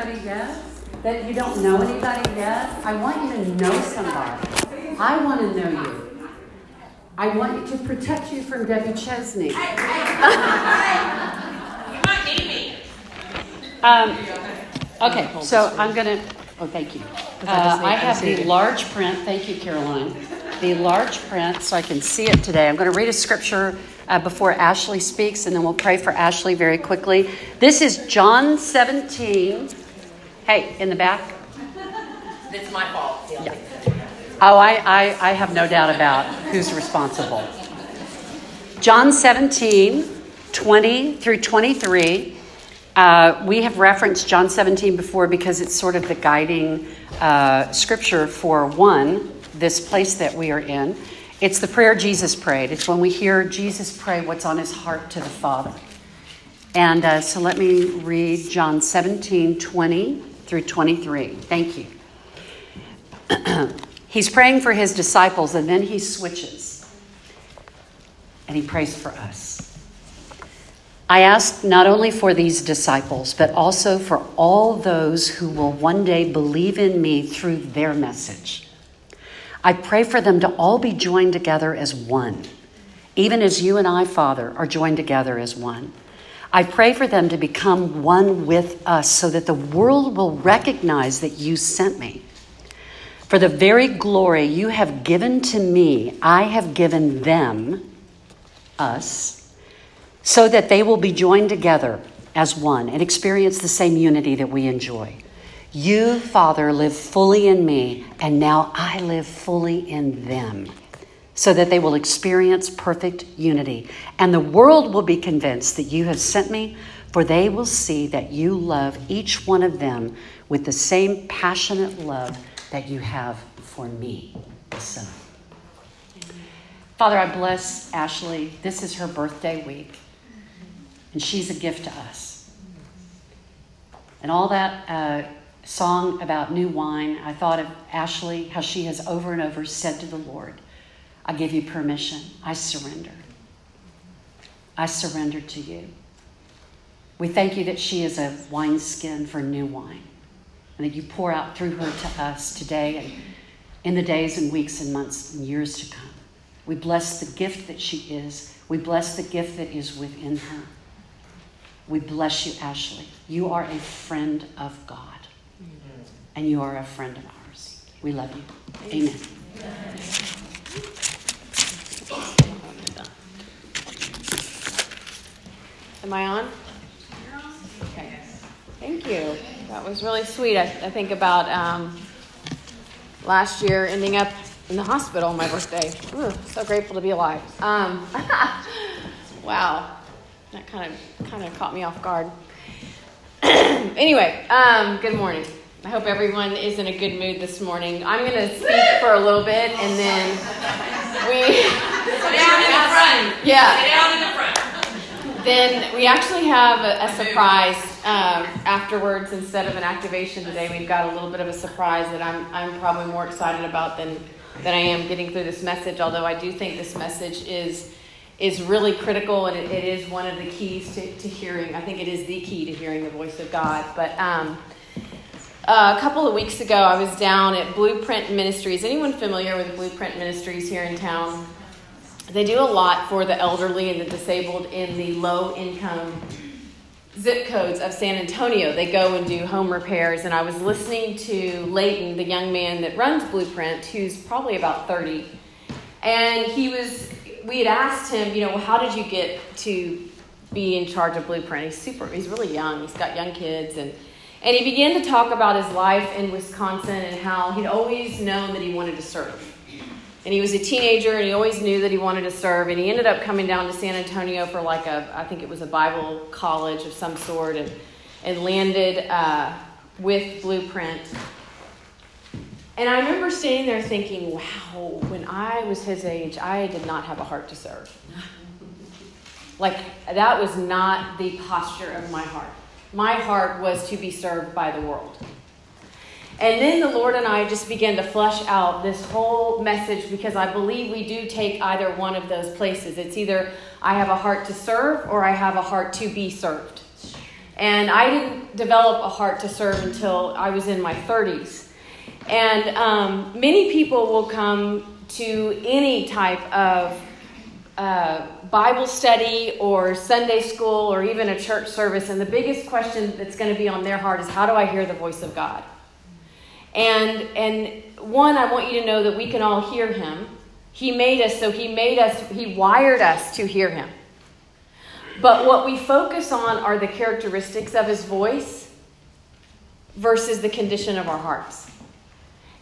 anybody yet? That you don't know anybody yet? I want you to know somebody. I want to know you. I want you to protect you from Debbie Chesney. you might need me. Um, okay, so I'm going to. Oh, thank you. Uh, I have the large print. Thank you, Caroline. The large print, so I can see it today. I'm going to read a scripture uh, before Ashlee speaks, and then we'll pray for Ashlee very quickly. This is John 17. Hey, in the back. It's my fault. Yeah. Oh, I, I, I have no doubt about who's responsible. John 17, 20 through 23. Uh, we have referenced John 17 before because it's sort of the guiding uh, scripture for one, this place that we are in. It's the prayer Jesus prayed. It's when we hear Jesus pray what's on his heart to the Father. And uh, so let me read John 17, 20 through 23. Thank you. He's praying for his disciples, and then he switches. And he prays for us. I ask not only for these disciples, but also for all those who will one day believe in me through their message. I pray for them to all be joined together as one, even as you and I, Father, are joined together as one. I pray for them to become one with us so that the world will recognize that you sent me. For the very glory you have given to me, I have given them, us, so that they will be joined together as one and experience the same unity that we enjoy. You, Father, live fully in me, and now I live fully in them, so that they will experience perfect unity. And the world will be convinced that you have sent me, for they will see that you love each one of them with the same passionate love that you have for me, the Son. Father, I bless Ashlee. This is her birthday week and she's a gift to us. And all that uh, song about new wine, I thought of Ashlee, how she has over and over said to the Lord, I give you permission. I surrender. I surrender to you. We thank you that she is a wineskin for new wine and that you pour out through her to us today and in the days and weeks and months and years to come. We bless the gift that she is. We bless the gift that is within her. We bless you, Ashlee. You are a friend of God, and you are a friend of ours. We love you. Amen. Am I on? Okay. Thank you. That was really sweet. I, I think about um, last year ending up in the hospital on my birthday. Ooh, so grateful to be alive. Um, wow that kind of kind of caught me off guard. anyway, um, good morning. I hope everyone is in a good mood this morning. I'm going to speak for a little bit, and then we sit down in the front. Yeah, sit down in the front. Then we actually have a, a surprise um, afterwards instead of an activation today. We've got a little bit of a surprise that I'm I'm probably more excited about than than I am getting through this message. Although I do think this message is is really critical and it, it is one of the keys to, to hearing. I think it is the key to hearing the voice of God. But um, uh, a couple of weeks ago, I was down at Blueprint Ministries. Anyone familiar with Blueprint Ministries here in town? They do a lot for the elderly and the disabled in the low income zip codes of San Antonio. They go and do home repairs. And I was listening to Leighton, the young man that runs Blueprint, who's probably about 30. And he was we had asked him, you know, how did you get to be in charge of Blueprint? He's super, he's really young. He's got young kids. And, and he began to talk about his life in Wisconsin and how he'd always known that he wanted to serve. And he was a teenager and he always knew that he wanted to serve. And he ended up coming down to San Antonio for like a, I think it was a Bible college of some sort, and, and landed uh, with Blueprint and I remember standing there thinking, wow, when I was his age, I did not have a heart to serve. Like, that was not the posture of my heart. My heart was to be served by the world. And then the Lord and I just began to flesh out this whole message because I believe we do take either one of those places. It's either I have a heart to serve or I have a heart to be served. And I didn't develop a heart to serve until I was in my 30s. And um, many people will come to any type of uh, Bible study or Sunday school or even a church service, and the biggest question that's going to be on their heart is how do I hear the voice of God? And, and one, I want you to know that we can all hear Him. He made us, so He made us, He wired us to hear Him. But what we focus on are the characteristics of His voice versus the condition of our hearts.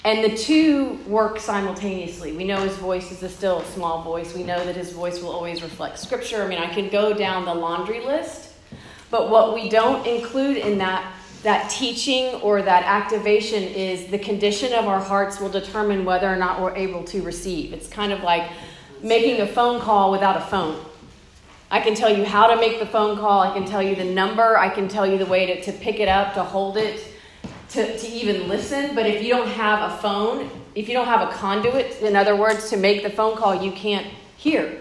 And the two work simultaneously. We know his voice is a still small voice. We know that his voice will always reflect scripture. I mean, I could go down the laundry list, but what we don't include in that that teaching or that activation is the condition of our hearts will determine whether or not we're able to receive. It's kind of like making a phone call without a phone. I can tell you how to make the phone call, I can tell you the number, I can tell you the way to, to pick it up, to hold it, to, to even listen. But if you don't have a phone, if you don't have a conduit, in other words, to make the phone call, you can't hear.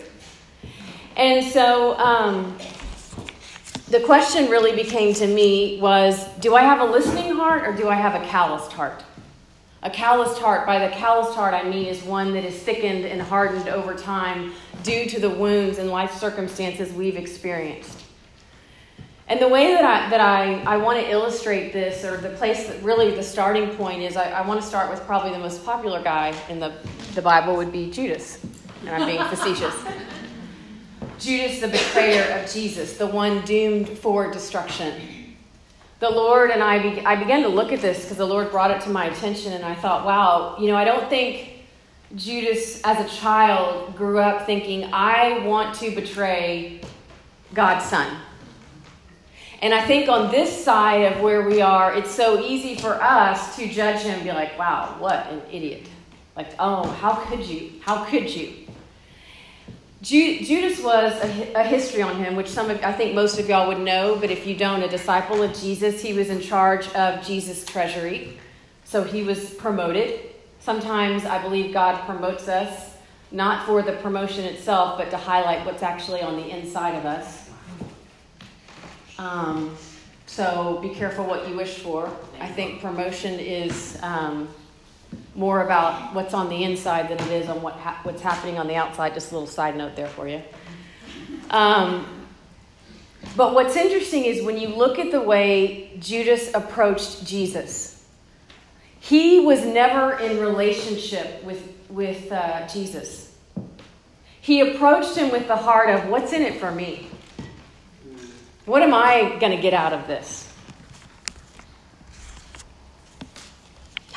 And so um, the question really became to me was do I have a listening heart or do I have a calloused heart? A calloused heart, by the calloused heart, I mean is one that is thickened and hardened over time due to the wounds and life circumstances we've experienced. And the way that I, that I, I want to illustrate this, or the place that really the starting point is, I, I want to start with probably the most popular guy in the, the Bible would be Judas. And I'm being facetious. Judas, the betrayer of Jesus, the one doomed for destruction. The Lord and I, be, I began to look at this because the Lord brought it to my attention, and I thought, wow, you know, I don't think Judas as a child grew up thinking, I want to betray God's son. And I think on this side of where we are, it's so easy for us to judge him be like, wow, what an idiot. Like, oh, how could you? How could you? Judas was a, a, history on him, which some of, I think most of y'all would know, but if you don't, a disciple of Jesus, he was in charge of Jesus' treasury. So he was promoted. Sometimes I believe God promotes us, not for the promotion itself, but to highlight what's actually on the inside of us. Um, so be careful what you wish for. I think promotion is um, more about what's on the inside than it is on what ha- what's happening on the outside. Just a little side note there for you. Um, but what's interesting is when you look at the way Judas approached Jesus, he was never in relationship with, with uh, Jesus. He approached him with the heart of, What's in it for me? What am I going to get out of this?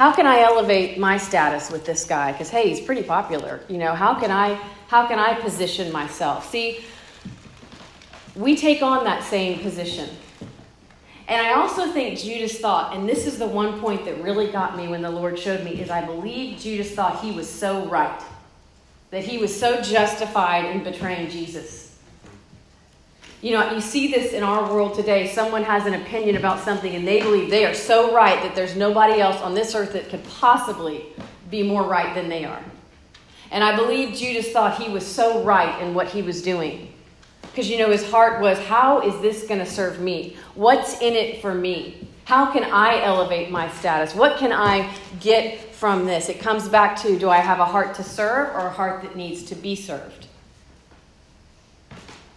How can I elevate my status with this guy? Because hey, he's pretty popular. You know, how can I how can I position myself? See, we take on that same position. And I also think Judas thought, and this is the one point that really got me when the Lord showed me, is I believe Judas thought he was so right, that he was so justified in betraying Jesus. You know, you see this in our world today. Someone has an opinion about something and they believe they are so right that there's nobody else on this earth that could possibly be more right than they are. And I believe Judas thought he was so right in what he was doing. Because, you know, his heart was, how is this going to serve me? What's in it for me? How can I elevate my status? What can I get from this? It comes back to do I have a heart to serve or a heart that needs to be served?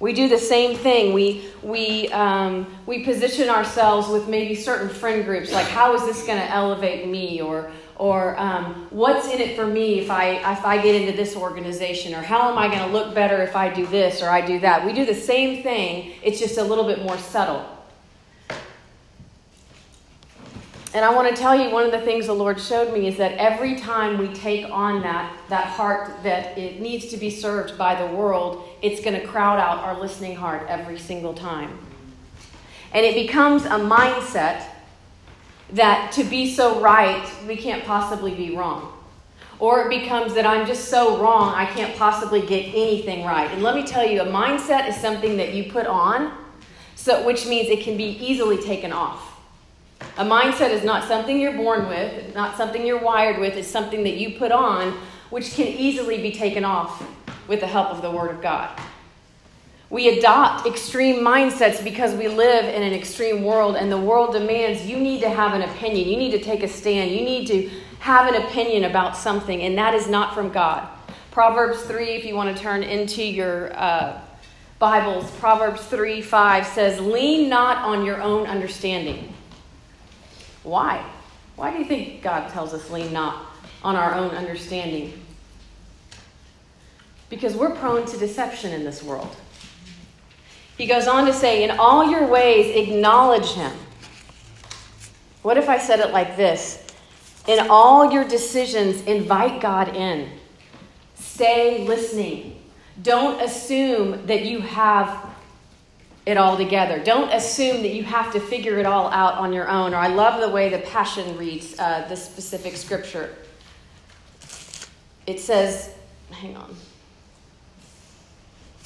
We do the same thing. We, we, um, we position ourselves with maybe certain friend groups, like how is this going to elevate me, or, or um, what's in it for me if I, if I get into this organization, or how am I going to look better if I do this or I do that. We do the same thing, it's just a little bit more subtle. And I want to tell you one of the things the Lord showed me is that every time we take on that, that heart that it needs to be served by the world, it's going to crowd out our listening heart every single time. And it becomes a mindset that to be so right, we can't possibly be wrong. Or it becomes that I'm just so wrong, I can't possibly get anything right. And let me tell you, a mindset is something that you put on, so, which means it can be easily taken off. A mindset is not something you're born with, not something you're wired with, it's something that you put on, which can easily be taken off with the help of the Word of God. We adopt extreme mindsets because we live in an extreme world, and the world demands you need to have an opinion. You need to take a stand. You need to have an opinion about something, and that is not from God. Proverbs 3, if you want to turn into your uh, Bibles, Proverbs 3 5 says, Lean not on your own understanding. Why? Why do you think God tells us lean not on our own understanding? Because we're prone to deception in this world. He goes on to say, In all your ways, acknowledge him. What if I said it like this? In all your decisions, invite God in. Stay listening. Don't assume that you have it all together. Don't assume that you have to figure it all out on your own. Or I love the way the Passion reads uh, this specific scripture. It says, hang on.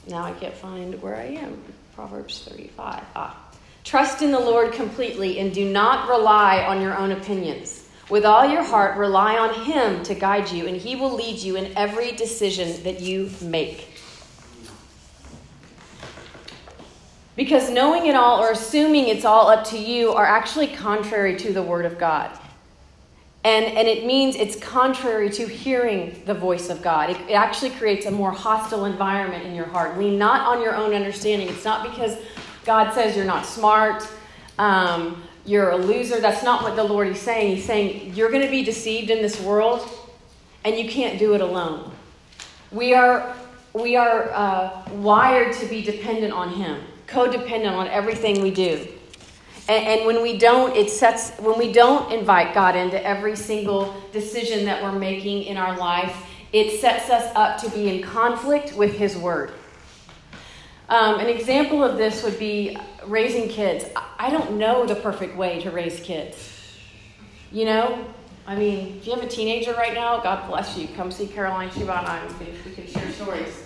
Now I can't find where I am. Proverbs 35. Ah. Trust in the Lord completely and do not rely on your own opinions. With all your heart, rely on Him to guide you, and He will lead you in every decision that you make. Because knowing it all or assuming it's all up to you are actually contrary to the Word of God. And, and it means it's contrary to hearing the voice of God. It, it actually creates a more hostile environment in your heart. Lean not on your own understanding. It's not because God says you're not smart, um, you're a loser. That's not what the Lord is saying. He's saying you're going to be deceived in this world, and you can't do it alone. We are, we are uh, wired to be dependent on Him, codependent on everything we do. And, and when we don't, it sets when we don't invite God into every single decision that we're making in our life, it sets us up to be in conflict with His Word. Um, an example of this would be raising kids. I don't know the perfect way to raise kids. You know, I mean, if you have a teenager right now, God bless you. Come see Caroline Shiba and I. We can share stories.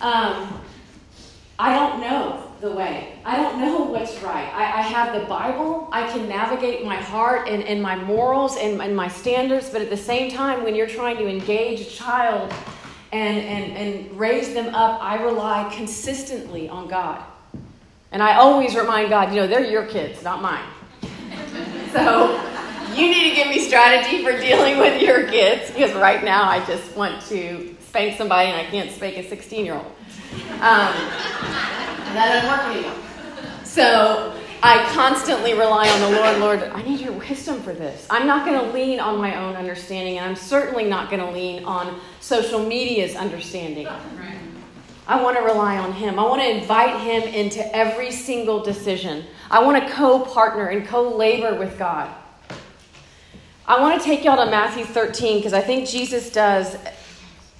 Um, I don't know the way. I don't know what's right. I, I, have the Bible. I can navigate my heart and, and my morals and, and my standards, but at the same time, when you're trying to engage a child and, and, and raise them up, I rely consistently on God. And I always remind God, you know, they're your kids, not mine. so you need to give me strategy for dealing with your kids because right now I just want to spank somebody and I can't spank a 16 year old. Um, that doesn't work. So I constantly rely on the Lord. Lord, I need your wisdom for this. I'm not going to lean on my own understanding, and I'm certainly not going to lean on social media's understanding. I want to rely on Him. I want to invite Him into every single decision. I want to co partner and co labor with God. I want to take y'all to Matthew 13 because I think Jesus does,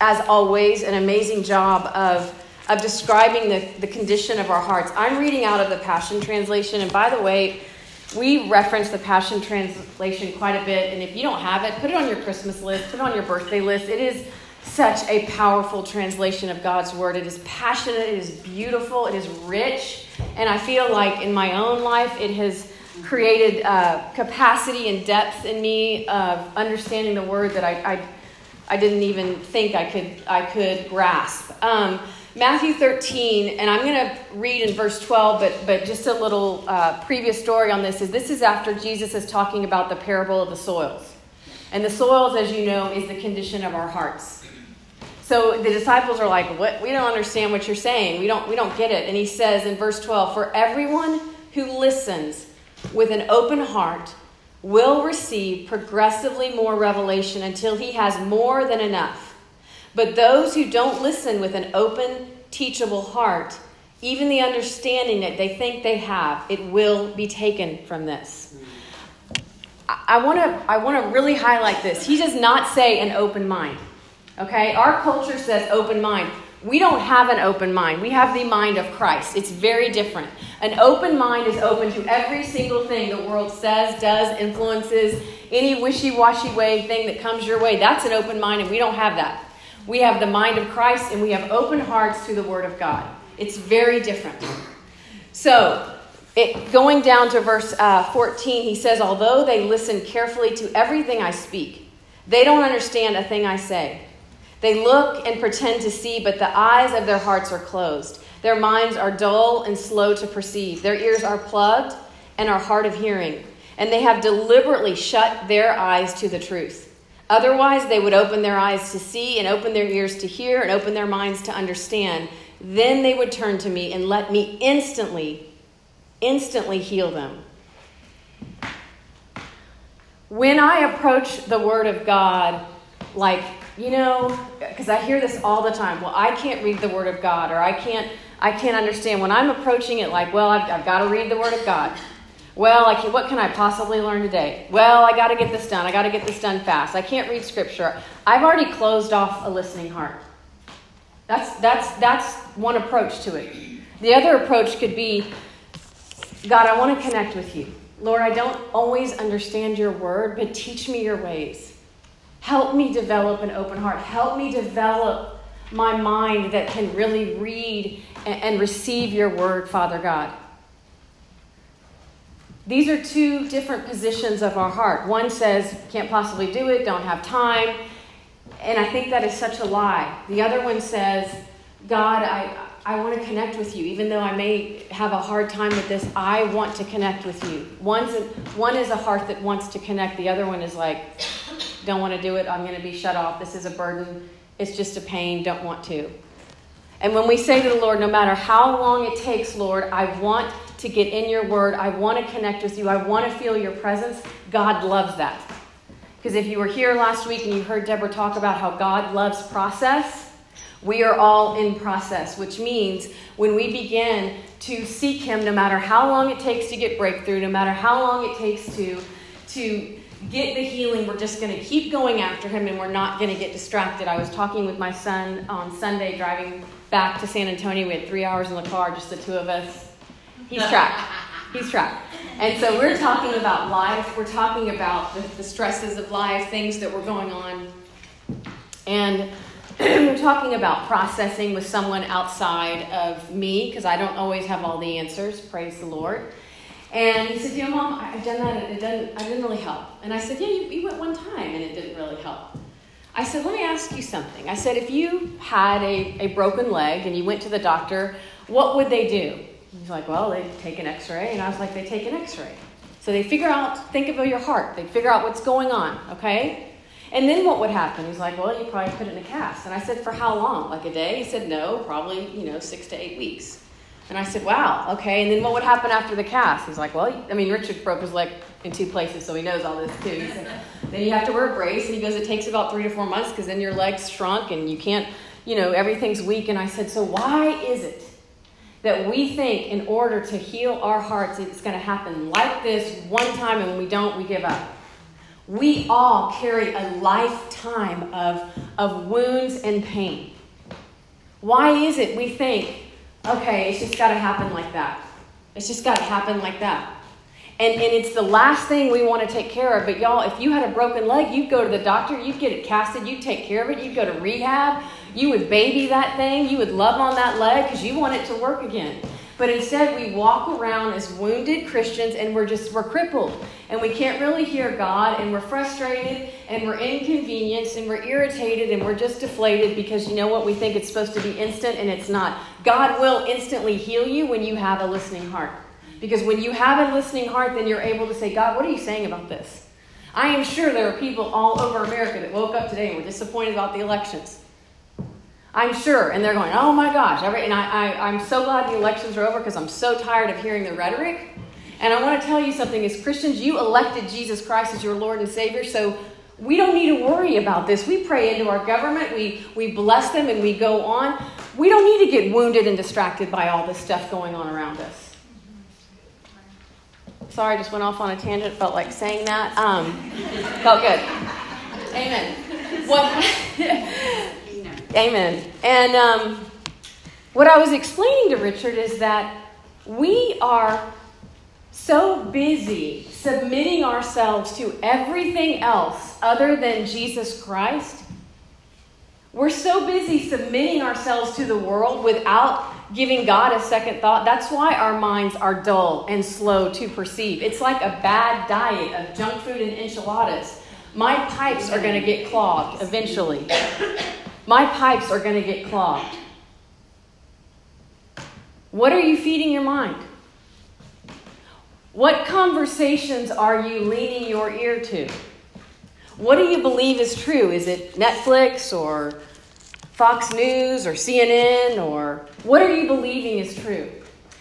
as always, an amazing job of of describing the, the condition of our hearts. I'm reading out of the Passion Translation, and by the way, we reference the Passion Translation quite a bit, and if you don't have it, put it on your Christmas list, put it on your birthday list. It is such a powerful translation of God's Word. It is passionate, it is beautiful, it is rich, and I feel like in my own life it has created uh, capacity and depth in me of understanding the Word that I, I, I didn't even think I could, I could grasp. Um, Matthew 13, and I'm going to read in verse 12, but, but just a little uh, previous story on this is this is after Jesus is talking about the parable of the soils. And the soils, as you know, is the condition of our hearts. So the disciples are like, "What? We don't understand what you're saying. We don't we don't get it." And he says in verse 12, "For everyone who listens with an open heart will receive progressively more revelation until he has more than enough." But those who don't listen with an open, teachable heart, even the understanding that they think they have, it will be taken from this. I want to I want to really highlight this. He does not say an open mind. Okay? Our culture says open mind. We don't have an open mind. We have the mind of Christ. It's very different. An open mind is open to every single thing the world says, does, influences, any wishy washy way thing that comes your way. That's an open mind, and we don't have that. We have the mind of Christ and we have open hearts to the Word of God. It's very different. So, it, going down to verse uh, 14, he says, Although they listen carefully to everything I speak, they don't understand a thing I say. They look and pretend to see, but the eyes of their hearts are closed. Their minds are dull and slow to perceive. Their ears are plugged and are hard of hearing. And they have deliberately shut their eyes to the truth. Otherwise, they would open their eyes to see and open their ears to hear and open their minds to understand. Then they would turn to me and let me instantly, instantly heal them. When I approach the Word of God, like, you know, because I hear this all the time. Well, I can't read the Word of God, or I can't, I can't understand. When I'm approaching it like, well, I've, I've got to read the Word of God. Well, I can, what can I possibly learn today? Well, I got to get this done. I got to get this done fast. I can't read scripture. I've already closed off a listening heart. That's, that's, that's one approach to it. The other approach could be God, I want to connect with you. Lord, I don't always understand your word, but teach me your ways. Help me develop an open heart. Help me develop my mind that can really read and, and receive your word, Father God. These are two different positions of our heart. One says, can't possibly do it, don't have time. And I think that is such a lie. The other one says, God, I, I want to connect with you. Even though I may have a hard time with this, I want to connect with you. One's a, one is a heart that wants to connect, the other one is like, don't want to do it, I'm going to be shut off, this is a burden, it's just a pain, don't want to. And when we say to the Lord, no matter how long it takes, Lord, I want to get in your word. I want to connect with you. I want to feel your presence. God loves that. Because if you were here last week and you heard Deborah talk about how God loves process, we are all in process, which means when we begin to seek Him, no matter how long it takes to get breakthrough, no matter how long it takes to, to get the healing, we're just going to keep going after Him and we're not going to get distracted. I was talking with my son on Sunday driving back to San Antonio. We had three hours in the car, just the two of us. He's trapped. He's trapped. And so we're talking about life. We're talking about the, the stresses of life, things that were going on. And we're talking about processing with someone outside of me because I don't always have all the answers. Praise the Lord. And he said, "You know, Mom, I've done that. It didn't. I didn't really help." And I said, "Yeah, you, you went one time, and it didn't really help." I said, "Let me ask you something." I said, "If you had a, a broken leg and you went to the doctor, what would they do?" He's like, well, they take an x ray. And I was like, they take an x ray. So they figure out, think of your heart. They figure out what's going on, okay? And then what would happen? He's like, well, you probably put it in a cast. And I said, for how long? Like a day? He said, no, probably, you know, six to eight weeks. And I said, wow, okay. And then what would happen after the cast? He's like, well, I mean, Richard broke his leg in two places, so he knows all this too. Said, then you have to wear a brace. And he goes, it takes about three to four months because then your leg's shrunk and you can't, you know, everything's weak. And I said, so why is it that we think in order to heal our hearts, it's going to happen like this one time, and when we don't, we give up. We all carry a lifetime of, of wounds and pain. Why is it we think, okay, it's just got to happen like that? It's just got to happen like that. And, and it's the last thing we want to take care of. But y'all, if you had a broken leg, you'd go to the doctor, you'd get it casted, you'd take care of it, you'd go to rehab, you would baby that thing, you would love on that leg because you want it to work again. But instead, we walk around as wounded Christians and we're just, we're crippled. And we can't really hear God and we're frustrated and we're inconvenienced and we're irritated and we're just deflated because you know what? We think it's supposed to be instant and it's not. God will instantly heal you when you have a listening heart. Because when you have a listening heart, then you're able to say, God, what are you saying about this? I am sure there are people all over America that woke up today and were disappointed about the elections. I'm sure. And they're going, oh my gosh. And I, I, I'm so glad the elections are over because I'm so tired of hearing the rhetoric. And I want to tell you something as Christians, you elected Jesus Christ as your Lord and Savior, so we don't need to worry about this. We pray into our government, we, we bless them, and we go on. We don't need to get wounded and distracted by all this stuff going on around us. Sorry, I just went off on a tangent. Felt like saying that. Um, felt good. Amen. What? Amen. And um, what I was explaining to Richard is that we are so busy submitting ourselves to everything else other than Jesus Christ. We're so busy submitting ourselves to the world without giving God a second thought. That's why our minds are dull and slow to perceive. It's like a bad diet of junk food and enchiladas. My pipes are going to get clogged eventually. My pipes are going to get clogged. What are you feeding your mind? What conversations are you leaning your ear to? What do you believe is true? Is it Netflix or Fox News or CNN or what are you believing is true?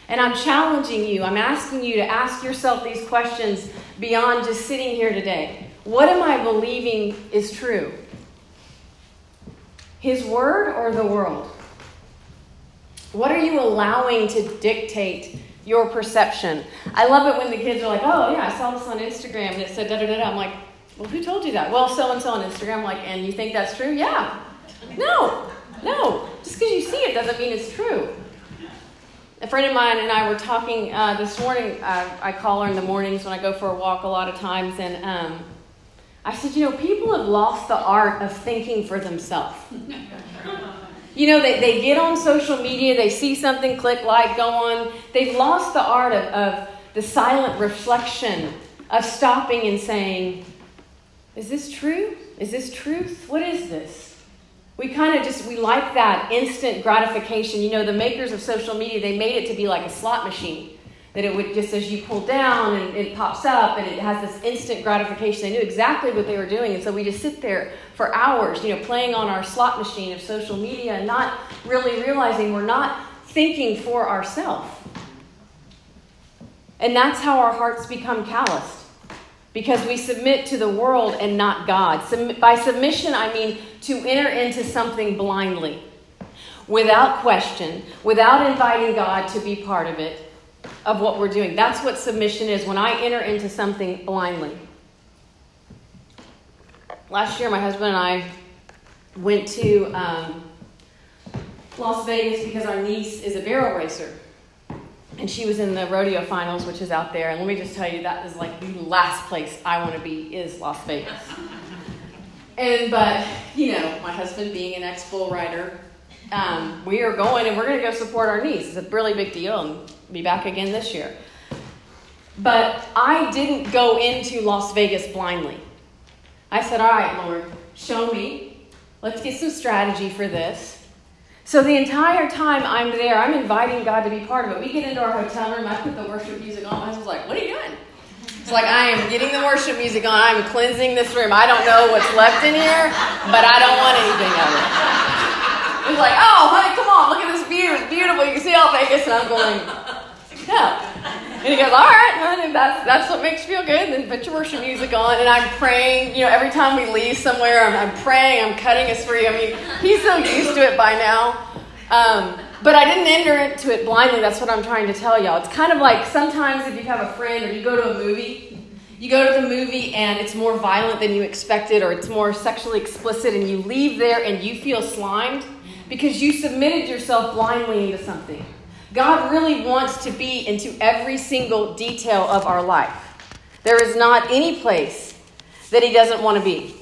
And I'm challenging you, I'm asking you to ask yourself these questions beyond just sitting here today. What am I believing is true? His word or the world? What are you allowing to dictate your perception? I love it when the kids are like, oh, yeah, I saw this on Instagram and it said da da da. I'm like, well, who told you that? Well, so and so on Instagram. I'm like, and you think that's true? Yeah. No, no. Just because you see it doesn't mean it's true. A friend of mine and I were talking uh, this morning. Uh, I call her in the mornings when I go for a walk a lot of times, and um, I said, you know, people have lost the art of thinking for themselves. you know, they, they get on social media, they see something, click like, go on. They've lost the art of, of the silent reflection of stopping and saying, is this true? Is this truth? What is this? We kind of just, we like that instant gratification. You know, the makers of social media, they made it to be like a slot machine. That it would just, as you pull down and it pops up and it has this instant gratification. They knew exactly what they were doing. And so we just sit there for hours, you know, playing on our slot machine of social media and not really realizing we're not thinking for ourselves. And that's how our hearts become calloused because we submit to the world and not God. By submission, I mean to enter into something blindly, without question, without inviting God to be part of it, of what we're doing. That's what submission is when I enter into something blindly. Last year, my husband and I went to um, Las Vegas because our niece is a barrel racer and she was in the rodeo finals, which is out there. And let me just tell you, that is like the last place I want to be is Las Vegas. and but you know, my husband being an ex bull rider, um, we are going and we're going to go support our niece. It's a really big deal, and be back again this year. But I didn't go into Las Vegas blindly. I said, "All right, Lord, show me. Let's get some strategy for this." So the entire time I'm there, I'm inviting God to be part of it. We get into our hotel room, I put the worship music on. My husband's like, What are you doing? It's like I am getting the worship music on. I'm cleansing this room. I don't know what's left in here, but I don't want anything of it. He's like, oh, honey, come on, look at this view. It's beautiful. You can see all Vegas. And I'm going, yeah. And he goes, all right, honey, that's, that's what makes you feel good. And then put your worship music on. And I'm praying. You know, every time we leave somewhere, I'm, I'm praying. I'm cutting us free. I mean, he's so used to it by now. Um, but I didn't enter into it blindly. That's what I'm trying to tell y'all. It's kind of like sometimes if you have a friend or you go to a movie, you go to the movie and it's more violent than you expected or it's more sexually explicit and you leave there and you feel slimed because you submitted yourself blindly into something. God really wants to be into every single detail of our life. There is not any place that He doesn't want to be.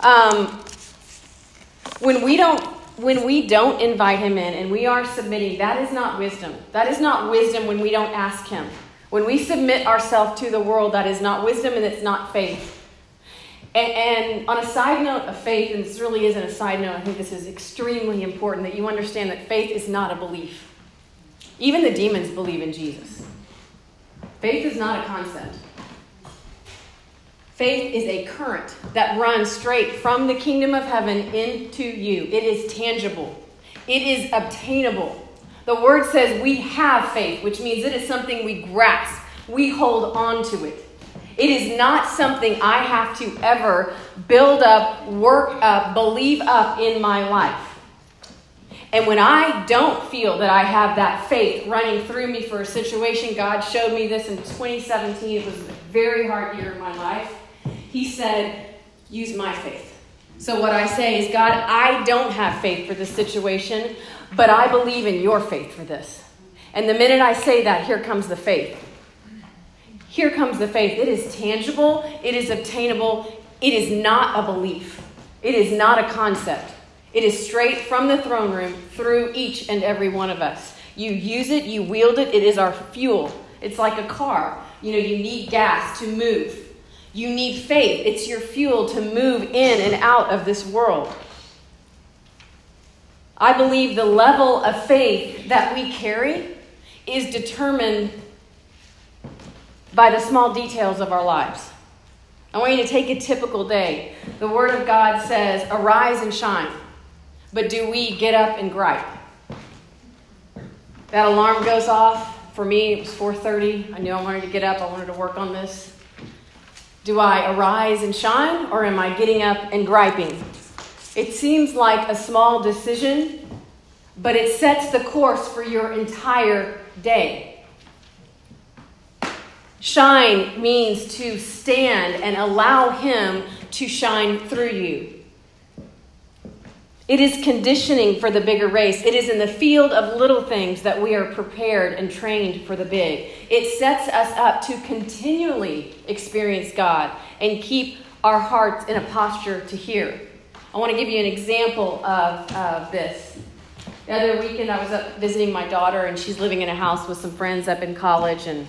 Um, when we don't when we don't invite him in and we are submitting, that is not wisdom. That is not wisdom when we don't ask him. When we submit ourselves to the world, that is not wisdom and it's not faith. And, and, on a side note of faith, and this really isn't a side note, I think this is extremely important that you understand that faith is not a belief. Even the demons believe in Jesus. Faith is not a concept. Faith is a current that runs straight from the kingdom of heaven into you. It is tangible, it is obtainable. The word says we have faith, which means it is something we grasp, we hold on to it. It is not something I have to ever build up, work up, believe up in my life. And when I don't feel that I have that faith running through me for a situation, God showed me this in 2017. It was a very hard year in my life. He said, use my faith. So, what I say is, God, I don't have faith for this situation, but I believe in your faith for this. And the minute I say that, here comes the faith. Here comes the faith. It is tangible, it is obtainable, it is not a belief, it is not a concept. It is straight from the throne room through each and every one of us. You use it, you wield it, it is our fuel. It's like a car. You know, you need gas to move. You need faith. It's your fuel to move in and out of this world. I believe the level of faith that we carry is determined by the small details of our lives. I want you to take a typical day. The Word of God says, Arise and shine. But do we get up and gripe? That alarm goes off. For me, it was 4:30. I knew I wanted to get up. I wanted to work on this. Do I arise and shine, or am I getting up and griping? It seems like a small decision, but it sets the course for your entire day. Shine means to stand and allow Him to shine through you. It is conditioning for the bigger race. It is in the field of little things that we are prepared and trained for the big. It sets us up to continually experience God and keep our hearts in a posture to hear. I want to give you an example of, of this. The other weekend, I was up visiting my daughter, and she's living in a house with some friends up in college, and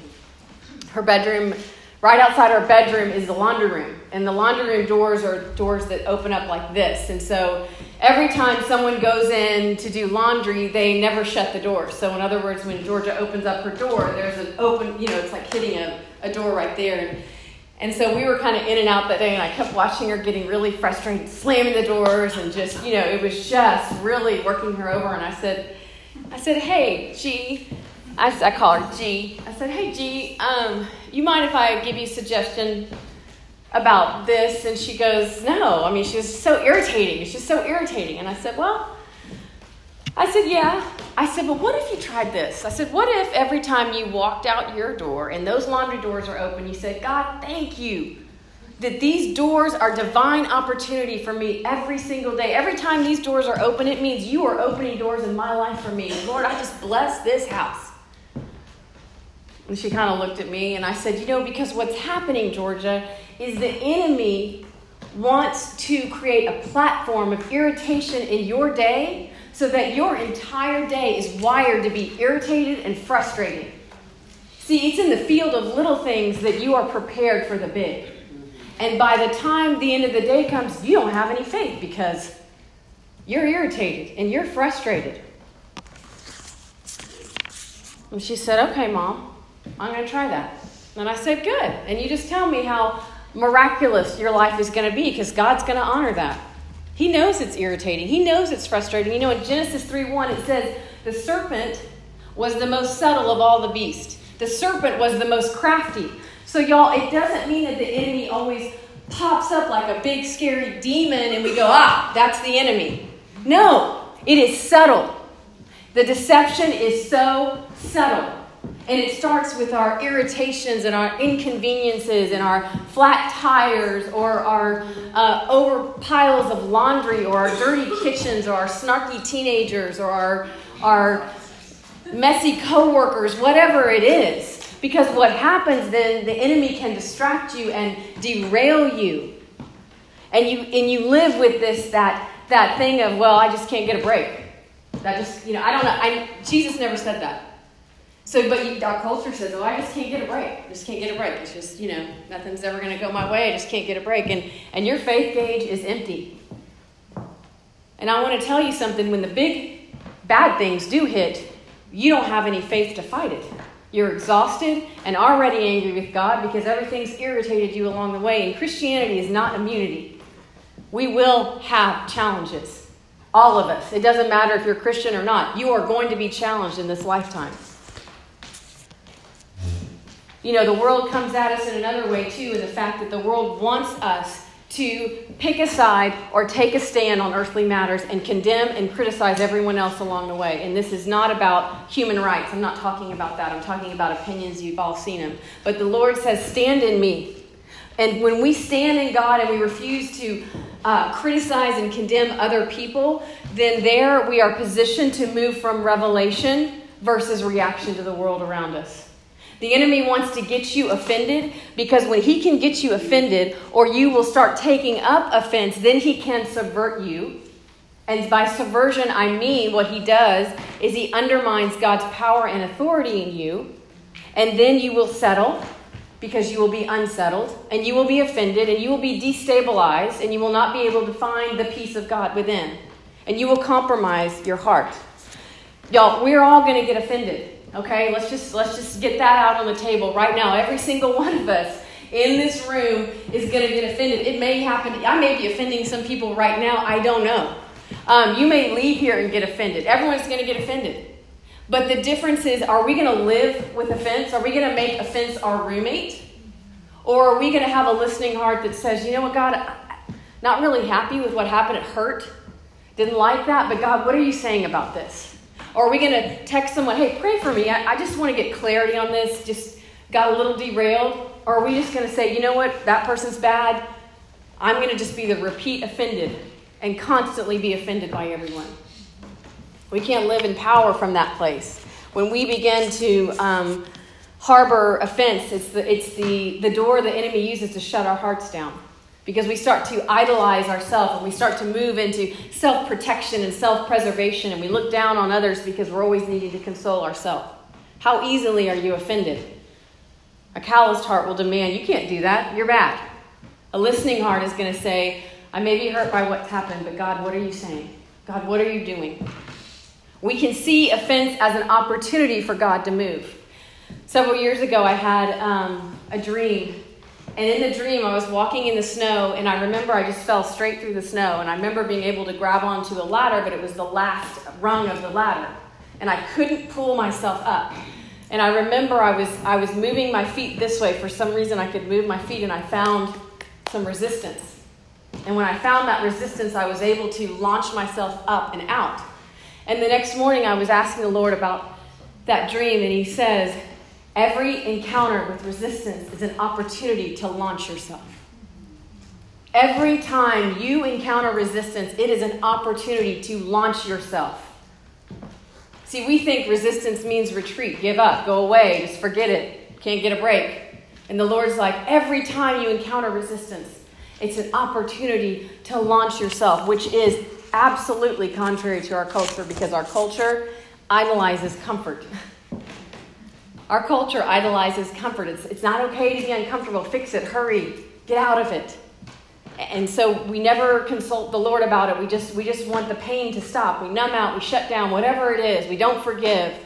her bedroom Right outside our bedroom is the laundry room, and the laundry room doors are doors that open up like this. And so every time someone goes in to do laundry, they never shut the door. So, in other words, when Georgia opens up her door, there's an open, you know, it's like hitting a, a door right there. And so we were kind of in and out that day, and I kept watching her getting really frustrated, slamming the doors, and just, you know, it was just really working her over. And I said, I said, hey, G, I, I call her G. I said, hey, G, um, you mind if I give you a suggestion about this? And she goes, no. I mean, she was so irritating. She's so irritating. And I said, well, I said, yeah. I said, but what if you tried this? I said, what if every time you walked out your door and those laundry doors are open, you said, God, thank you that these doors are divine opportunity for me every single day. Every time these doors are open, it means you are opening doors in my life for me. Lord, I just bless this house. And she kind of looked at me and I said, You know, because what's happening, Georgia, is the enemy wants to create a platform of irritation in your day so that your entire day is wired to be irritated and frustrated. See, it's in the field of little things that you are prepared for the big. And by the time the end of the day comes, you don't have any faith because you're irritated and you're frustrated. And she said, Okay, mom. I'm going to try that. And I said, Good. And you just tell me how miraculous your life is going to be because God's going to honor that. He knows it's irritating, He knows it's frustrating. You know, in Genesis 3 1, it says, The serpent was the most subtle of all the beasts, the serpent was the most crafty. So, y'all, it doesn't mean that the enemy always pops up like a big scary demon and we go, ah, that's the enemy. No, it is subtle. The deception is so subtle. And it starts with our irritations and our inconveniences and our flat tires or our uh, over piles of laundry or our dirty kitchens or our snarky teenagers or our, our messy coworkers, whatever it is. Because what happens then, the enemy can distract you and derail you. And you, and you live with this, that, that thing of, well, I just can't get a break. That just, you know, I don't know. I, Jesus never said that. So, but our culture says, "Oh, I just can't get a break. Just can't get a break. It's just, you know, nothing's ever going to go my way. I just can't get a break." And and your faith gauge is empty. And I want to tell you something: when the big bad things do hit, you don't have any faith to fight it. You're exhausted and already angry with God because everything's irritated you along the way. And Christianity is not immunity. We will have challenges. All of us. It doesn't matter if you're Christian or not. You are going to be challenged in this lifetime. You know, the world comes at us in another way too, in the fact that the world wants us to pick a side or take a stand on earthly matters and condemn and criticize everyone else along the way. And this is not about human rights. I'm not talking about that. I'm talking about opinions. You've all seen them. But the Lord says, Stand in me. And when we stand in God and we refuse to uh, criticize and condemn other people, then there we are positioned to move from revelation versus reaction to the world around us. The enemy wants to get you offended because when he can get you offended or you will start taking up offense, then he can subvert you. And by subversion, I mean what he does is he undermines God's power and authority in you. And then you will settle because you will be unsettled and you will be offended and you will be destabilized and you will not be able to find the peace of God within. And you will compromise your heart. Y'all, we're all going to get offended. Okay, let's just let's just get that out on the table right now. Every single one of us in this room is going to get offended. It may happen. I may be offending some people right now. I don't know. Um, you may leave here and get offended. Everyone's going to get offended. But the difference is are we going to live with offense? Are we going to make offense our roommate? Or are we going to have a listening heart that says, you know what, God, not really happy with what happened. It hurt. Didn't like that. But God, what are you saying about this? Or are we going to text someone, hey, pray for me. I, I just want to get clarity on this. Just got a little derailed. Or are we just going to say, you know what, that person's bad. I'm going to just be the repeat offended and constantly be offended by everyone. We can't live in power from that place. When we begin to um, harbor offense, it's, the, it's the, the door the enemy uses to shut our hearts down. Because we start to idolize ourselves and we start to move into self protection and self preservation and we look down on others because we're always needing to console ourselves. How easily are you offended? A calloused heart will demand, You can't do that. You're bad. A listening heart is going to say, I may be hurt by what's happened, but God, what are you saying? God, what are you doing? We can see offense as an opportunity for God to move. Several years ago, I had um, a dream. And in the dream, I was walking in the snow, and I remember I just fell straight through the snow. And I remember being able to grab onto a ladder, but it was the last rung of the ladder. And I couldn't pull myself up. And I remember I was, I was moving my feet this way. For some reason, I could move my feet, and I found some resistance. And when I found that resistance, I was able to launch myself up and out. And the next morning, I was asking the Lord about that dream, and He says, Every encounter with resistance is an opportunity to launch yourself. Every time you encounter resistance, it is an opportunity to launch yourself. See, we think resistance means retreat, give up, go away, just forget it, can't get a break. And the Lord's like, every time you encounter resistance, it's an opportunity to launch yourself, which is absolutely contrary to our culture because our culture idolizes comfort. Our culture idolizes comfort. It's, it's not okay to be uncomfortable. Fix it, hurry, get out of it. And so we never consult the Lord about it. We just, we just want the pain to stop. We numb out, we shut down, whatever it is. We don't forgive.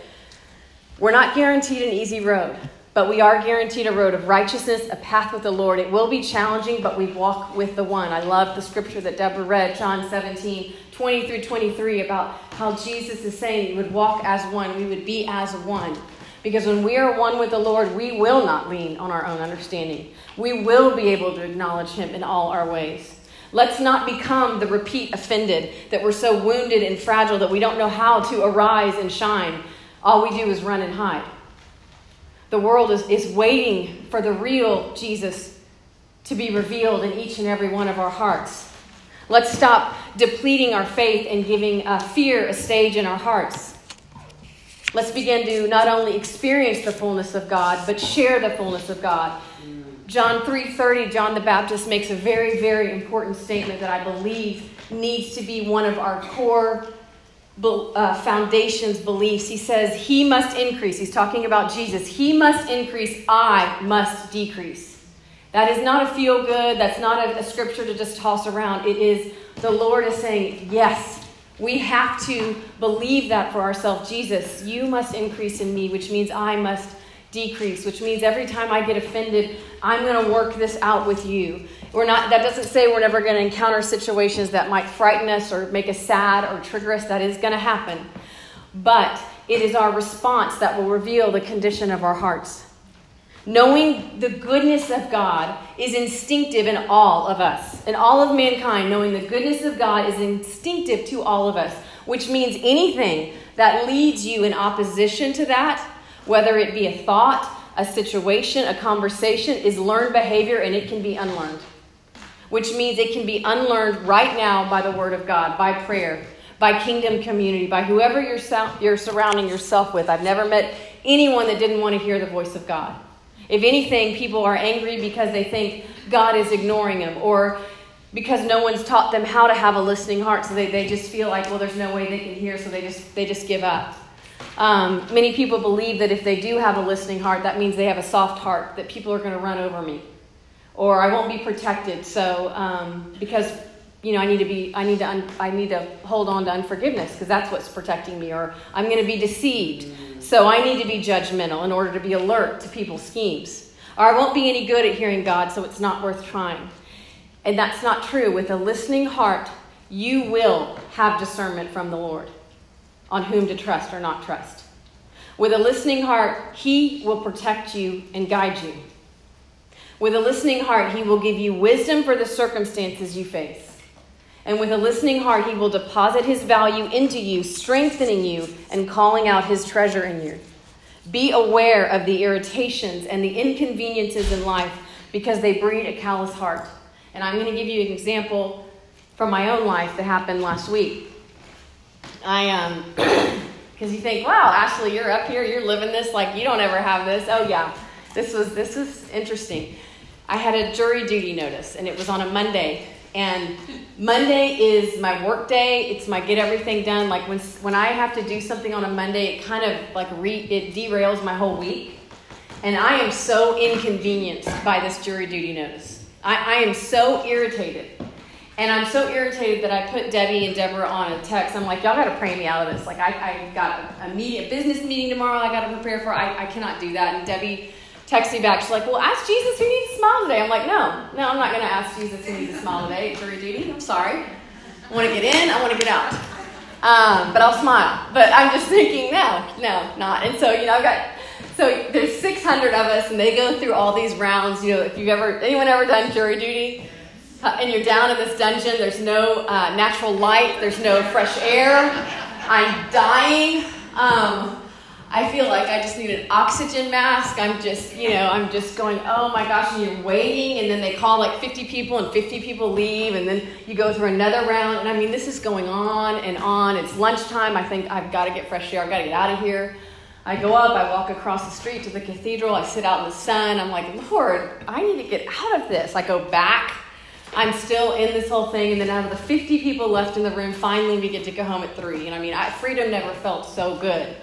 We're not guaranteed an easy road. But we are guaranteed a road of righteousness, a path with the Lord. It will be challenging, but we walk with the one. I love the scripture that Deborah read, John 17, 20 through 23, about how Jesus is saying we would walk as one, we would be as one. Because when we are one with the Lord, we will not lean on our own understanding. We will be able to acknowledge Him in all our ways. Let's not become the repeat offended, that we're so wounded and fragile that we don't know how to arise and shine. All we do is run and hide. The world is, is waiting for the real Jesus to be revealed in each and every one of our hearts. Let's stop depleting our faith and giving uh, fear a stage in our hearts. Let's begin to not only experience the fullness of God, but share the fullness of God. John 3:30, John the Baptist makes a very, very important statement that I believe needs to be one of our core uh, foundations, beliefs. He says, He must increase. He's talking about Jesus. He must increase, I must decrease. That is not a feel good, that's not a, a scripture to just toss around. It is the Lord is saying, Yes, we have to believe that for ourselves. Jesus, you must increase in me, which means I must decrease, which means every time I get offended, I'm going to work this out with you. We're not, that doesn't say we're never going to encounter situations that might frighten us or make us sad or trigger us. That is going to happen. But it is our response that will reveal the condition of our hearts. Knowing the goodness of God is instinctive in all of us. In all of mankind, knowing the goodness of God is instinctive to all of us, which means anything that leads you in opposition to that whether it be a thought, a situation, a conversation, is learned behavior and it can be unlearned. Which means it can be unlearned right now by the Word of God, by prayer, by kingdom community, by whoever you're, you're surrounding yourself with. I've never met anyone that didn't want to hear the voice of God. If anything, people are angry because they think God is ignoring them or because no one's taught them how to have a listening heart, so they, they just feel like, well, there's no way they can hear, so they just, they just give up. Um, many people believe that if they do have a listening heart, that means they have a soft heart, that people are going to run over me, or I won't be protected. So, um, because you know, I need to be, I need to, un, I need to hold on to unforgiveness because that's what's protecting me, or I'm going to be deceived. So I need to be judgmental in order to be alert to people's schemes. Or I won't be any good at hearing God, so it's not worth trying. And that's not true. With a listening heart, you will have discernment from the Lord on whom to trust or not trust. With a listening heart, He will protect you and guide you. With a listening heart, He will give you wisdom for the circumstances you face. And with a listening heart, He will deposit His value into you, strengthening you and calling out His treasure in you. Be aware of the irritations and the inconveniences in life because they breed a callous heart. And I'm going to give you an example from my own life that happened last week. I um because you think, wow, Ashlee, you're up here, you're living this like you don't ever have this. Oh yeah, this was this is interesting. I had a jury duty notice, and it was on a Monday. And Monday is my work day. It's my get everything done. Like when when I have to do something on a Monday, it kind of like re, it derails my whole week. And I am so inconvenienced by this jury duty notice. I, I am so irritated. And I'm so irritated that I put Debbie and Deborah on a text. I'm like, y'all got to pray me out of this. Like, I, I got a, a, meeting, a business meeting tomorrow. I got to prepare for. I, I cannot do that. And Debbie texts me back. She's like, well, ask Jesus who needs a smile today. I'm like, no, no, I'm not going to ask Jesus who needs a smile today. It's jury duty. I'm sorry. I want to get in. I want to get out. Um, but I'll smile. But I'm just thinking, no, no, not. And so, you know, I've got so there's 600 of us, and they go through all these rounds. You know, if you've ever anyone ever done jury duty, uh, and you're down in this dungeon. There's no uh, natural light. There's no fresh air. I'm dying. Um, I feel like I just need an oxygen mask. I'm just, you know, I'm just going, oh my gosh, and you're waiting, and then they call like 50 people, and 50 people leave, and then you go through another round. And I mean, this is going on and on. It's lunchtime. I think I've got to get fresh air. I've got to get out of here. I go up, I walk across the street to the cathedral, I sit out in the sun. I'm like, Lord, I need to get out of this. I go back I'm still in this whole thing. And then out of the 50 people left in the room, finally we get to go home at three. And I mean, I, freedom never felt so good.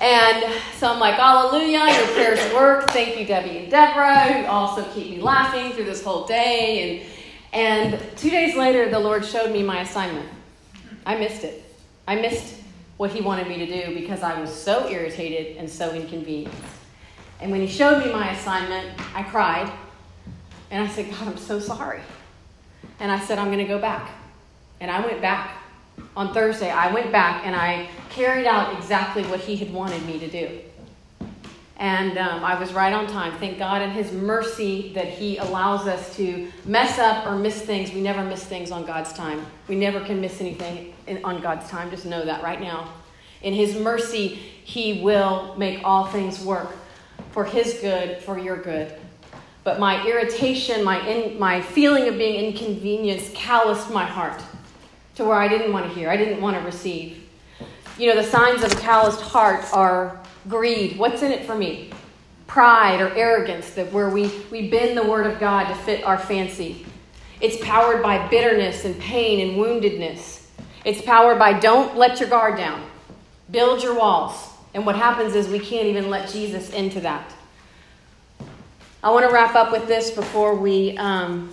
And so I'm like, Hallelujah, your prayers work. Thank you, Debbie and Deborah, who also keep me laughing through this whole day. And, and two days later, the Lord showed me my assignment. I missed it. I missed what He wanted me to do because I was so irritated and so inconvenienced. And when He showed me my assignment, I cried and I said, God, I'm so sorry. And I said, I'm going to go back. And I went back. On Thursday, I went back and I carried out exactly what he had wanted me to do. And um, I was right on time. Thank God in His mercy that He allows us to mess up or miss things. We never miss things on God's time. We never can miss anything in, on God's time. Just know that right now. In His mercy, He will make all things work for His good, for your good. But my irritation, my, in, my feeling of being inconvenienced calloused my heart to where I didn't want to hear, I didn't want to receive. You know, the signs of a calloused heart are greed. What's in it for me? Pride or arrogance, that where we, we bend the word of God to fit our fancy. It's powered by bitterness and pain and woundedness. It's powered by don't let your guard down, build your walls. And what happens is we can't even let Jesus into that. I want to wrap up with this before we um,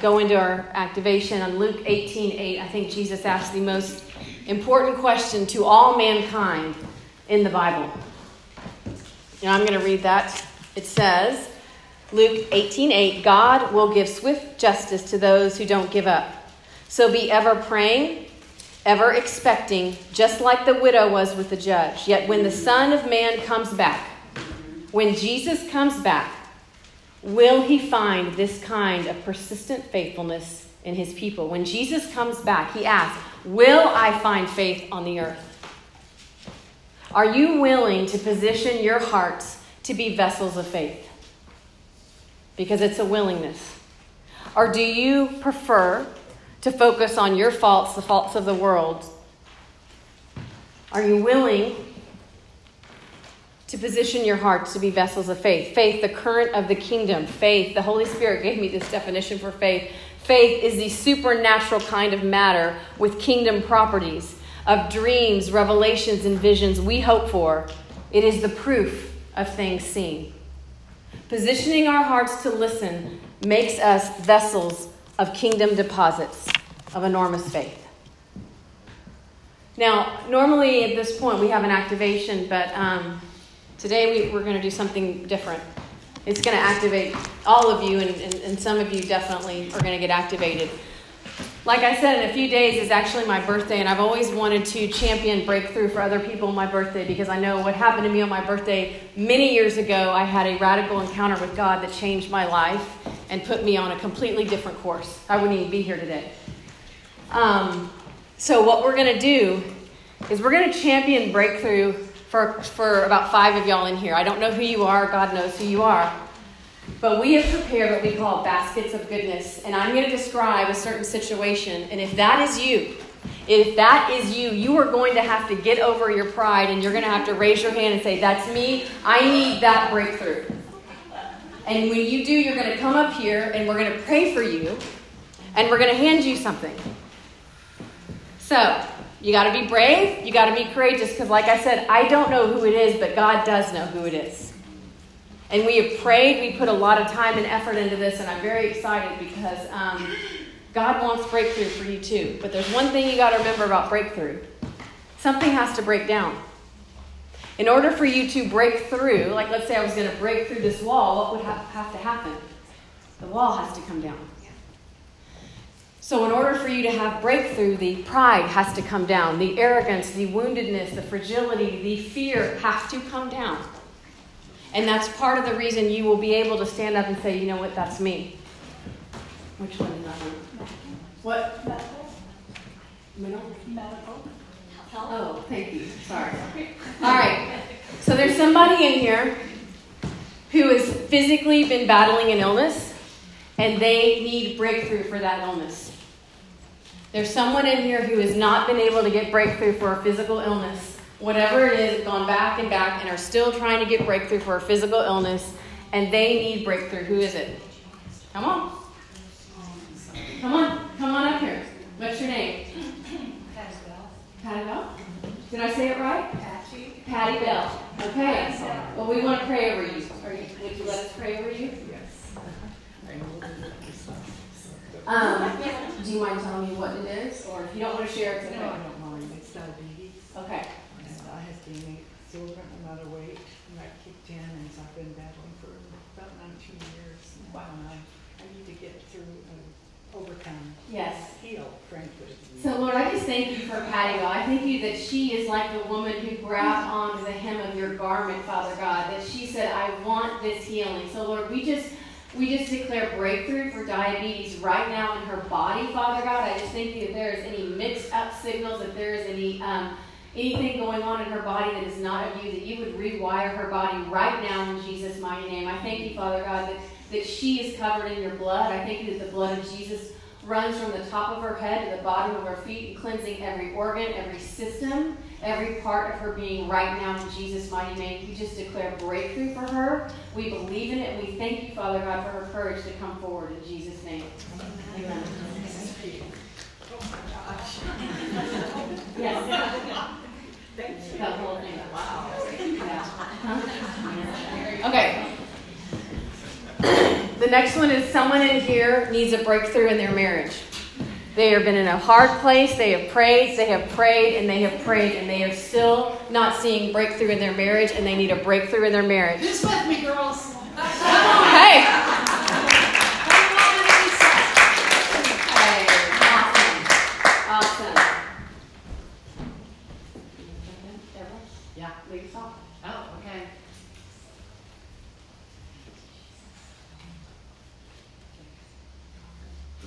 go into our activation. On Luke 18 8, I think Jesus asked the most important question to all mankind in the Bible. And I'm going to read that. It says, Luke 18 8, God will give swift justice to those who don't give up. So be ever praying, ever expecting, just like the widow was with the judge. Yet when the Son of Man comes back, when Jesus comes back, Will he find this kind of persistent faithfulness in his people? When Jesus comes back, he asks, Will I find faith on the earth? Are you willing to position your hearts to be vessels of faith? Because it's a willingness. Or do you prefer to focus on your faults, the faults of the world? Are you willing to position your hearts to be vessels of faith. Faith, the current of the kingdom. Faith, the Holy Spirit gave me this definition for faith. Faith is the supernatural kind of matter with kingdom properties of dreams, revelations, and visions we hope for. It is the proof of things seen. Positioning our hearts to listen makes us vessels of kingdom deposits of enormous faith. Now, normally at this point we have an activation, but um, today we, we're going to do something different. It's going to activate all of you, and, and, and some of you definitely are going to get activated. Like I said, in a few days is actually my birthday, and I've always wanted to champion breakthrough for other people on my birthday because I know what happened to me on my birthday many years ago. I had a radical encounter with God that changed my life and put me on a completely different course. I wouldn't even be here today. Um, so, what we're going to do is we're going to champion breakthrough for, for about five of y'all in here. I don't know who you are, God knows who you are. But we have prepared what we call baskets of goodness. And I'm going to describe a certain situation. And if that is you, if that is you, you are going to have to get over your pride and you're going to have to raise your hand and say, That's me. I need that breakthrough. And when you do, you're going to come up here and we're going to pray for you and we're going to hand you something. So, you got to be brave. You got to be courageous because, like I said, I don't know who it is, but God does know who it is. And we have prayed. We put a lot of time and effort into this, and I'm very excited because um, God wants breakthrough for you too. But there's one thing you got to remember about breakthrough something has to break down. In order for you to break through, like let's say I was going to break through this wall, what would ha- have to happen? The wall has to come down. So, in order for you to have breakthrough, the pride has to come down. The arrogance, the woundedness, the fragility, the fear have to come down. And that's part of the reason you will be able to stand up and say, you know what, that's me. Which one is that one? What? Middle? Medical. Oh, thank you. Sorry. All right. So there's somebody in here who has physically been battling an illness and they need breakthrough for that illness. There's someone in here who has not been able to get breakthrough for a physical illness. Whatever it is, gone back and back and are still trying to get breakthrough for a physical illness, and they need breakthrough. Who is it? Come on. Come on. Come on up here. What's your name? Patty Bell. Patty Bell? Did I say it right? Patty. Patty Bell. Okay. Well, we want to pray over you. Are you would you let us pray over you? Um, do you mind telling me what it is, or if you don't want to share, it's okay. No, I don't mind. It's diabetes. Okay. And I have a silver amount of weight, and that kicked in, and so I've been battling for about 19 years. Wow. And I, I need to get through and overcome. Yes. Heal, frankly. So, Lord, I just thank you for Patty. God. I thank you that she is like the woman who grabbed onto the hem of your garment, Father God. That she said, "I want this healing." So, Lord, we just we just declare breakthrough for diabetes right now in her body, Father God. I just think if there is any mixed up signals, if there is any um, anything going on in her body that is not of you, that you would rewire her body right now in Jesus' mighty name. I thank you, Father God, that, that she is covered in your blood. I thank you that the blood of Jesus runs from the top of her head to the bottom of her feet and cleansing every organ, every system, every part of her being right now in Jesus' mighty name. We just declare breakthrough for her. We believe in it. We thank you, Father God, for her courage to come forward in Jesus' name. Amen. Yes. That whole thing. Wow. Okay. The next one is someone in here needs a breakthrough in their marriage. They have been in a hard place. They have prayed, they have prayed, and they have prayed, and they are still not seeing breakthrough in their marriage, and they need a breakthrough in their marriage. Who's with me, girls? Hey! Hey, awesome. Awesome. Yeah. Lead us off. Oh, okay.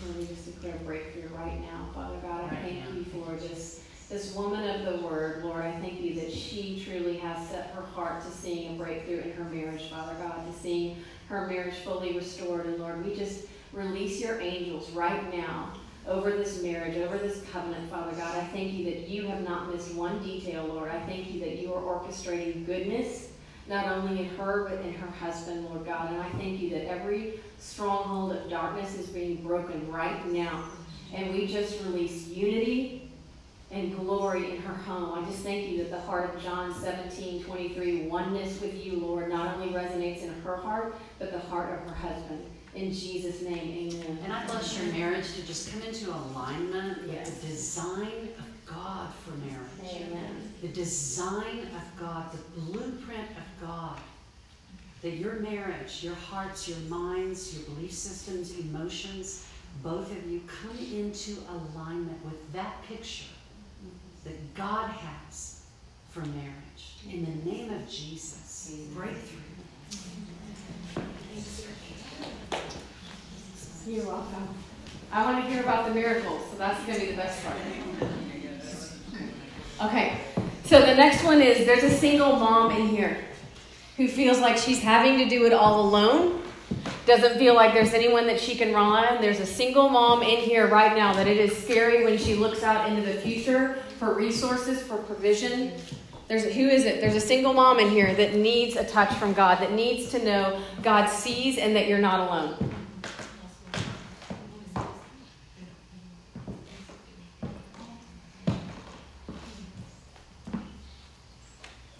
Lord, we just declare breakthrough right now, Father God. I Right thank now. you for this, this woman of the word, Lord. I thank you that she truly has set her heart to seeing a breakthrough in her marriage, Father God, to seeing her marriage fully restored. And Lord, we just release your angels right now over this marriage, over this covenant, Father God. I thank you that you have not missed one detail, Lord. I thank you that you are orchestrating goodness not only in her but in her husband, Lord God. And I thank you that every stronghold of darkness is being broken right now. And we just release unity and glory in her home. I just thank you that the heart of John 17, 23, oneness with you, Lord, not only resonates in her heart, but the heart of her husband. In Jesus' name, amen. And I bless your marriage to just come into alignment with the design of God for marriage. Amen. The design of God, the blueprint of God. That your marriage, your hearts, your minds, your belief systems, emotions, both of you come into alignment with that picture that God has for marriage. In the name of Jesus, breakthrough. You're welcome. I want to hear about the miracles, so that's going to be the best part. Okay, so the next one is there's a single mom in here who feels like she's having to do it all alone, doesn't feel like there's anyone that she can rely on. There's a single mom in here right now that it is scary when she looks out into the future for resources, for provision. There's who is it? There's a single mom in here that needs a touch from God, that needs to know God sees and that you're not alone.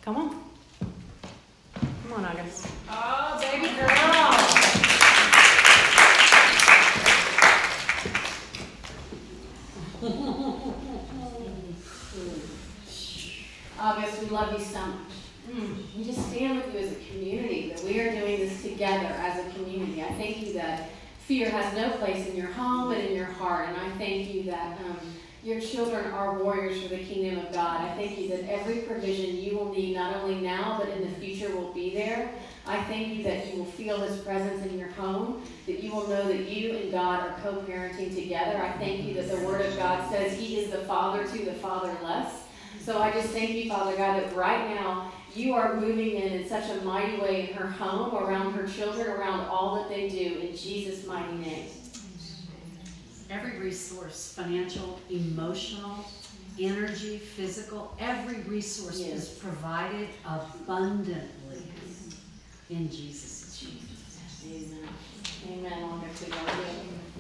Come on. Come on, August. Oh, baby girl. August, we love you so much. Mm, we just stand with you as a community, that we are doing this together as a community. I thank you that fear has no place in your home and in your heart. And I thank you that um, your children are warriors for the kingdom of God. I thank you that every provision you will need, not only now, but in the future, will be there. I thank you that you will feel his presence in your home, that you will know that you and God are co parenting together. I thank you that the Word of God says he is the father to the fatherless. So I just thank you, Father God, that right now you are moving in in such a mighty way in her home, around her children, around all that they do, in Jesus' mighty name. Every resource, financial, emotional, energy, physical, every resource Yes. is provided abundantly in Jesus' name. Amen. Amen we love you.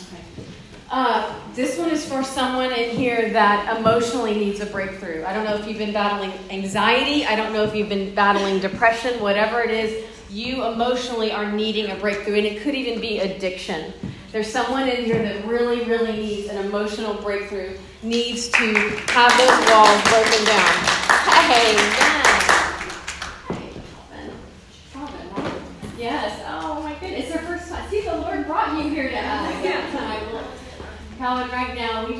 Okay. Uh, this one is for someone in here that emotionally needs a breakthrough. I don't know if you've been battling anxiety. I don't know if you've been battling depression, whatever it is, you emotionally are needing a breakthrough. And it could even be addiction. There's someone in here that really, really needs an emotional breakthrough, needs to have those walls broken down. Hey, Calvin. Calvin, Yes. Oh my goodness. It's their first time. See, the Lord brought you here to us a second time. Calvin, right now, we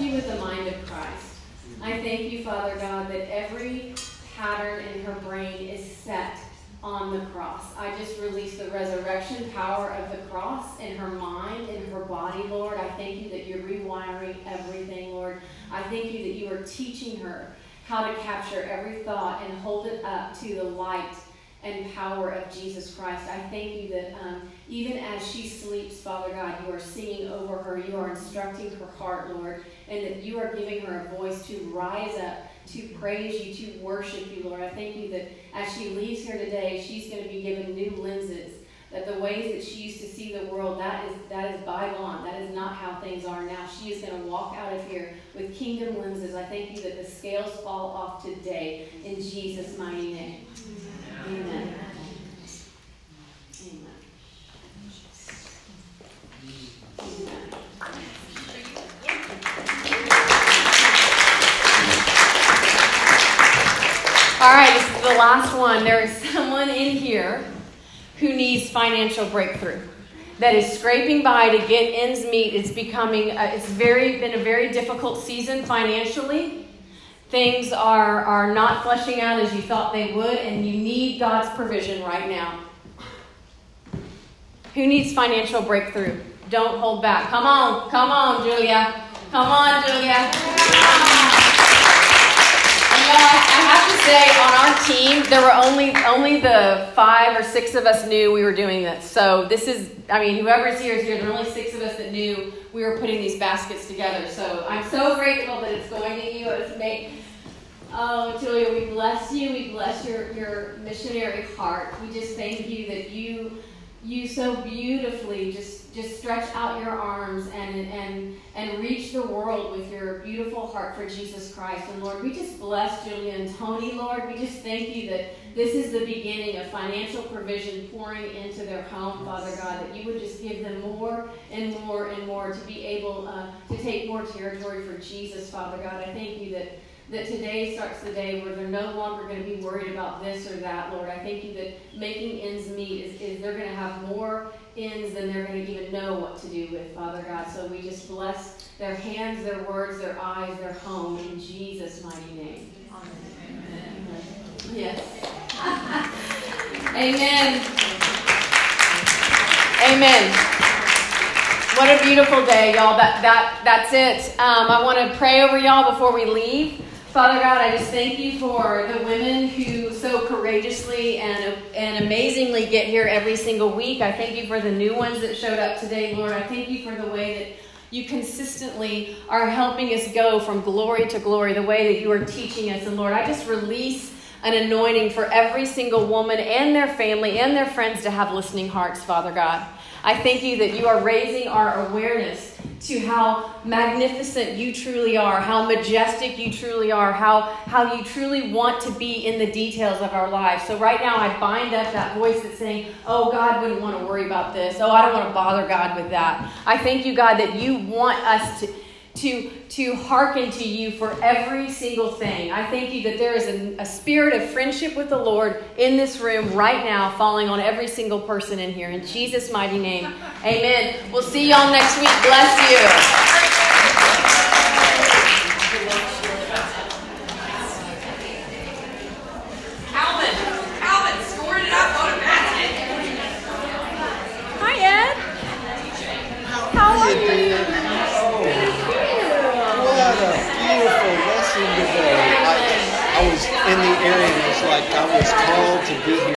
you with the mind of Christ. I thank you, Father God, that every pattern in her brain is set on the cross. I just release the resurrection power of the cross in her mind, in her body, Lord. I thank you that you're rewiring everything, Lord. I thank you that you are teaching her how to capture every thought and hold it up to the light and power of Jesus Christ. I thank you that um, even as she sleeps, Father God, you are singing over her, you are instructing her heart, Lord, and that you are giving her a voice to rise up, to praise you, to worship you, Lord. I thank you that as she leaves here today, she's going to be given new lenses. That the ways that she used to see the world, that is that is bygone. That is not how things are now. She is going to walk out of here with kingdom lenses. I thank you that the scales fall off today in Jesus' mighty name. Amen. Amen. Amen. All right, this is last one. There is someone in here who needs financial breakthrough. That is scraping by to get ends meet. It's becoming. Uh, it's very been a very difficult season financially. Things are are not fleshing out as you thought they would, and you need God's provision right now. Who needs financial breakthrough? Don't hold back. Come on, come on, Julia. Come on, Julia. I, I have to say, on our team, there were only only the five or six of us knew we were doing this. So this is, I mean, whoever's here is here. There were only six of us that knew we were putting these baskets together. So I'm so grateful that it's going to you. It's made. Oh, Julia, we bless you. We bless your your missionary heart. We just thank you that you you so beautifully just just stretch out your arms and, and, and reach the world with your beautiful heart for Jesus Christ. And Lord, we just bless Julia and Tony, Lord. We just thank you that this is the beginning of financial provision pouring into their home, Father God, that you would just give them more and more and more to be able uh, to take more territory for Jesus, Father God. I thank you that that today starts the day where they're no longer going to be worried about this or that, Lord. I thank you that making ends meet is, is they're going to have more ends than they're going to even know what to do with, Father God. So we just bless their hands, their words, their eyes, their home in Jesus' mighty name. Amen. Yes. Amen. Amen. What a beautiful day, y'all. That that that's it. Um, I want to pray over y'all before we leave. Father God, I just thank you for the women who so courageously and, and amazingly get here every single week. I thank you for the new ones that showed up today, Lord. I thank you for the way that you consistently are helping us go from glory to glory, the way that you are teaching us. And Lord, I just release an anointing for every single woman and their family and their friends to have listening hearts, Father God. I thank you that you are raising our awareness to how magnificent you truly are, how majestic you truly are, how, how you truly want to be in the details of our lives. So, right now, I bind up that voice that's saying, Oh, God wouldn't want to worry about this. Oh, I don't want to bother God with that. I thank you, God, that you want us to to, to hearken to you for every single thing. I thank you that there is a, a, spirit of friendship with the Lord in this room right now, falling on every single person in here. In Jesus' mighty name, amen. We'll see y'all next week. Bless you.